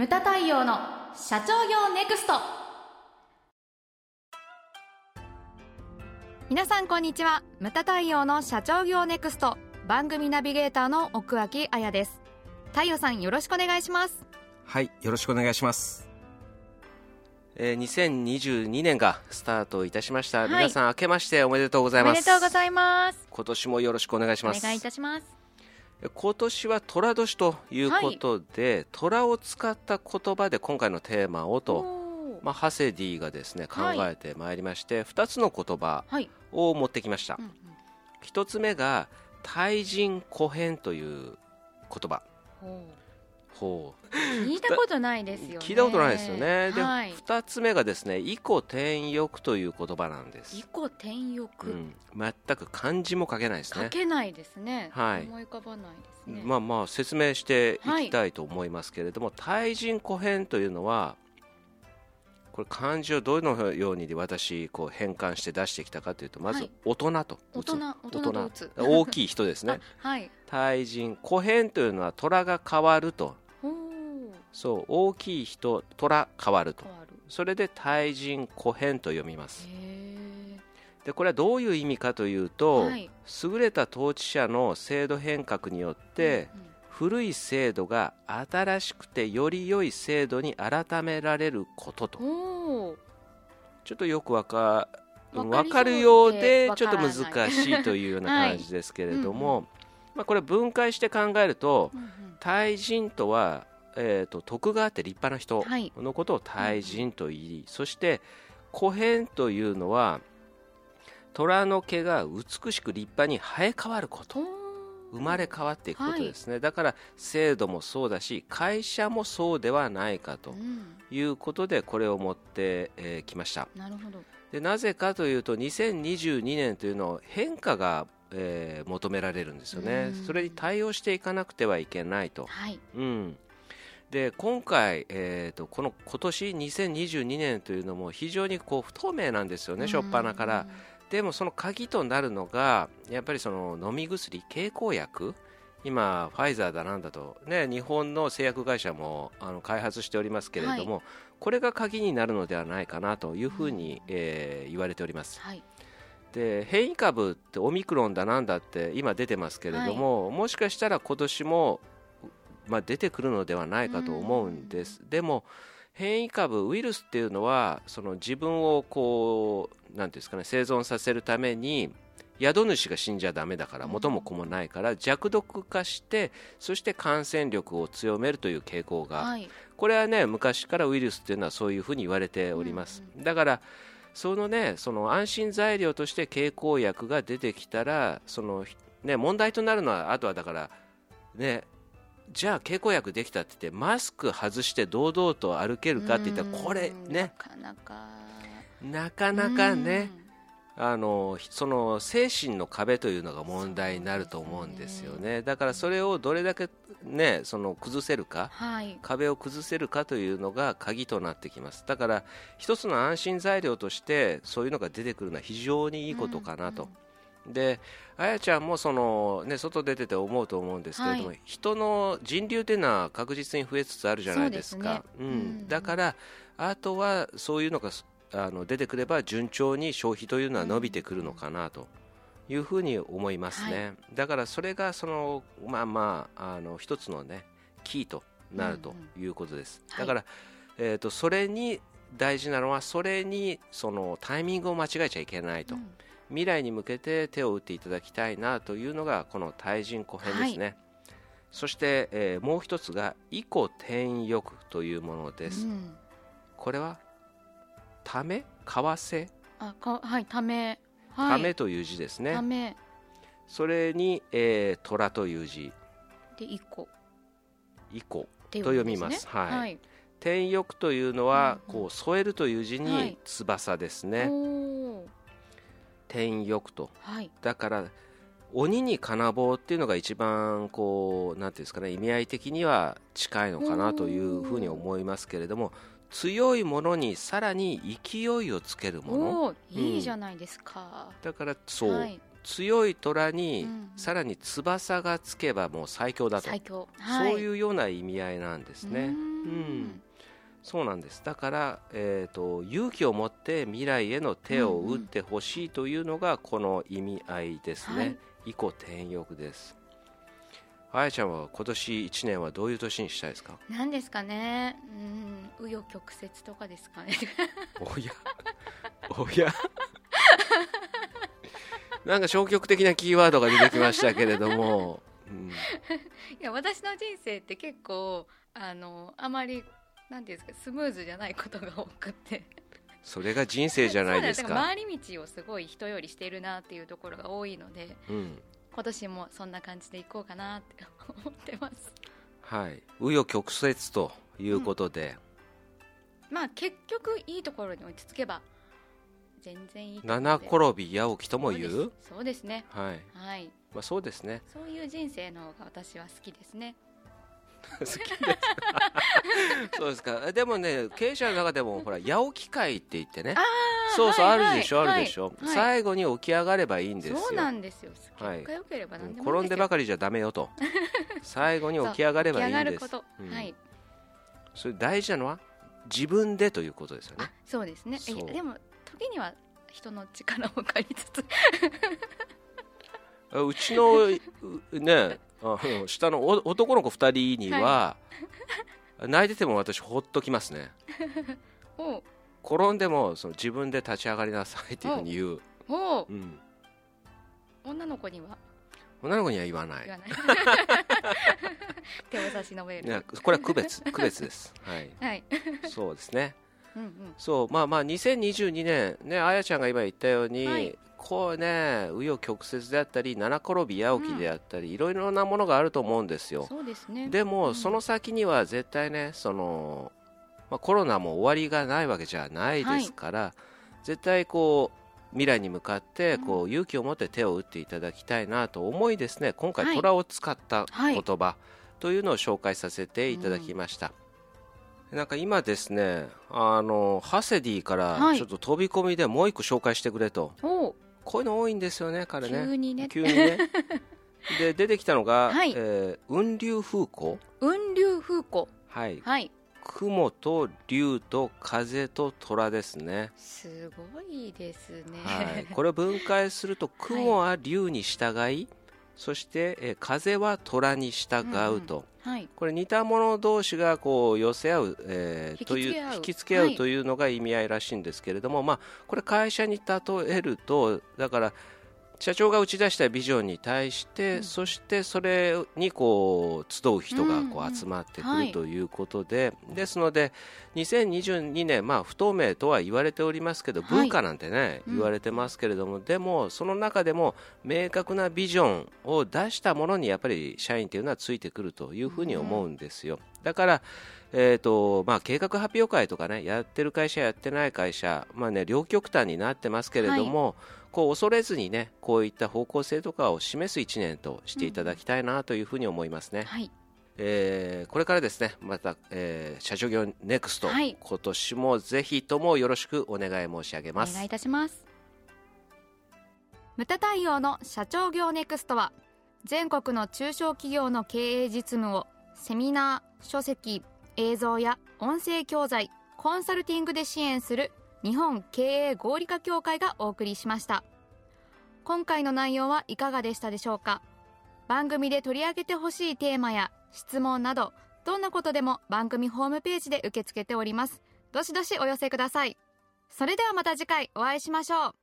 ムタ太陽の社長業ネクスト。皆さんこんにちは。ムタ太陽の社長業ネクスト。番組ナビゲーターの奥脇彩です。太陽さんよろしくお願いします。はいよろしくお願いします。えー、2022年がスタートいたしました、はい、皆さん明けましておめでとうございます。おめでとうございます。今年もよろしくお願いします。お願いいたします今年は寅年ということで、はい、虎を使った言葉で今回のテーマをと、まあ、ハセディがですね考えてまいりまして、はい、2つの言葉を持ってきました、はいうんうん、1つ目が対人古変という言葉ほう。聞いたことないですよね。聞いたことないですよね。で、はい、2つ目がですね「異古転欲」という言葉なんです。異古転欲、うん、全く漢字も書けないですね。書けないですね、はい、思い浮かばないですね。まあまあ説明していきたいと思いますけれども、はい、対人古変というのはこれ漢字をどのように私こう変換して出してきたかというとまず大人と大人大人。大きい人ですね、はい、対人古変というのは虎が変わるとそう大きい人虎変わると。それで対人古変と読みます。でこれはどういう意味かというと、はい、優れた統治者の制度変革によって、うんうん、古い制度が新しくてより良い制度に改められることと。ちょっとよくわか分かるようでちょっと難しいというような感じですけれども、はい。うんうん、まあ、これ分解して考えると、うんうん、対人とはえーと、徳があって立派な人のことを大人と言い、はい、そして古変というのは虎の毛が美しく立派に生え変わること生まれ変わっていくことですね、はい、だから制度もそうだし会社もそうではないかということでこれを持ってき、えー、ました。なるほど。でなぜかというと2022年というのは変化がえー、求められるんですよね、それに対応していかなくてはいけないと、はい。うん、で今回、えーと、この今年2022年というのも非常にこう不透明なんですよね、初っ端から。でもその鍵となるのがやっぱりその飲み薬、経口薬。今、ファイザーだなんだと、ね、日本の製薬会社もあの開発しておりますけれども、はい、これが鍵になるのではないかなというふうに、えー、言われております。はい。で変異株ってオミクロンだなんだって今出てますけれども、はい、もしかしたら今年もまあ、出てくるのではないかと思うんです。でも変異株ウイルスっていうのはその自分をこうなんですかね生存させるために宿主が死んじゃだめだから元も子もないから弱毒化してそして感染力を強めるという傾向が、はい、これはね昔からウイルスっていうのはそういうふうに言われております、だからそのねその安心材料として経口薬が出てきたらそのね問題となるのはあとはだからねじゃあ経口薬できたって言ってマスク外して堂々と歩けるかって言ったらこれね。なかなか。なかなかねあのその精神の壁というのが問題になると思うんですよね、だからそれをどれだけ、ね、その崩せるか、はい、壁を崩せるかというのが鍵となってきます。だから一つの安心材料としてそういうのが出てくるのは非常にいいことかなと。うんうんであやちゃんもその、ね、外出てて思うと思うんですけれども、はい、人の人流というのは確実に増えつつあるじゃないですか。ね、うん、うん、だからあとはそういうのがあの出てくれば順調に消費というのは伸びてくるのかなというふうに思いますね、はい、だからそれがそのまあまああの一つのねキーとなるということです、うんうん、だから、はい、えーと、それに大事なのはそれにそのタイミングを間違えちゃいけないと。うん未来に向けて手を打っていただきたいなというのがこの対人古編ですね、はい、そして、えー、もう一つが異古転欲というものです、うん、これはため為替？あかはいため、はい、ためという字ですね。ため。それに、えー、虎という字。で異古異古と読みます、はい、はい、天翼というのは、うんうん、こう添えるという字に翼ですね、はい天翼と、はい、だから鬼に金棒っていうのが一番こうなんていうんですかね意味合い的には近いのかなというふうに思いますけれども強いものにさらに勢いをつけるもの。いいじゃないですか、うん、だからそう、はい、強い虎にさらに翼がつけばもう最強だと、最強、はい、そういうような意味合いなんですね。うんそうなんです。だから、えーと、勇気を持って未来への手を打ってほしいというのがこの意味合いですね、以降転翼です。あやちゃんは今年1年はどういう年にしたいですか？何ですかね？うん。紆余曲折とかですかね。おや。おや。なんか消極的なキーワードが出てきましたけれども、うん、いや私の人生って結構あのあまりなんていうんですかスムーズじゃないことが多くて。それが人生じゃないですか。回り道をすごい人よりしているなっていうところが多いので、うん、今年もそんな感じでいこうかなって思ってます。はい。紆余曲折ということで、うん、まあ結局いいところに落ち着けば全然いい七転び八起きとも言う？そうですね。はい、はい、まあそうですね。そういう人生の方が私は好きですね。好きです そうですか。でもね経営者の中でもほら 八起き会って言ってね。そうそう、はいはい、あるでしょあるでしょ、はい、最後に起き上がればいいんですよ。そうなんですよ。結果良ければ何でも転んでばかりじゃダメよと。最後に起き上がればいいんです、うん、はい。それ大事なのは自分でということですよね。そうですね。でも時には人の力を借りつつ。うちのねあの下の男の子2人には、はい、泣いてても私ほっときますね。転んでもその自分で立ち上がりなさいっていうふうに言う。う、う。ん、女の子には？女の子には言わない。手を差し伸べる。これは区別区別です。はい、はい、そうですね。うんうん、そうまあまあ2022年ねあやちゃんが今言ったように、はい、こうね紆余曲折であったり七転び八起きであったり、うん、いろいろなものがあると思うんですよ。そうですね、でも、うん、その先には絶対ねその、まあ、コロナも終わりがないわけじゃないですから、はい、絶対こう未来に向かってこう勇気を持って手を打っていただきたいなと思いですね。今回虎を使った言葉というのを紹介させていただきました。うん、なんか今ですねあのハセディからちょっと飛び込みでもう一個紹介してくれと、はいこういうの多いんですよね彼ね。急にね。急にね。で出てきたのが、はい、えー、雲流風庫雲流風庫はい、はい、雲と竜と風と虎ですね。すごいですね、はい、これを分解すると雲は竜に従い、はい、そして、えー、風は虎に従うと、はい、これ似た者同士がこう寄せ合う、えー、という引き付け合うというのが意味合いらしいんですけれども、はい、まあ、これ会社に例えるとだから社長が打ち出したビジョンに対して、うん、そしてそれにこう集う人がこう集まってくるということで、うんうんはい、ですので2022年、まあ、不透明とは言われておりますけど、文化なんてね、言われてますけれども、でもその中でも明確なビジョンを出したものにやっぱり社員というのはついてくるというふうに思うんですよ。だからえーとまあ、計画発表会とかねやってる会社やってない会社、まあね、両極端になってますけれども、はいこう恐れずにねこういった方向性とかを示す1年としていただきたいなというふうに思いますね。うん、はい。えー、これからですねまた、えー、社長業ネクスト、はい、今年もぜひともよろしくお願い申し上げます。お願いいたします。無駄対応の社長業ネクストは全国の中小企業の経営実務をセミナー書籍映像や音声教材コンサルティングで支援する日本経営合理化協会がお送りしました。今回の内容はいかがでしたでしょうか？番組で取り上げてほしいテーマや質問などどんなことでも番組ホームページで受け付けております。どしどしお寄せください。それではまた次回お会いしましょう。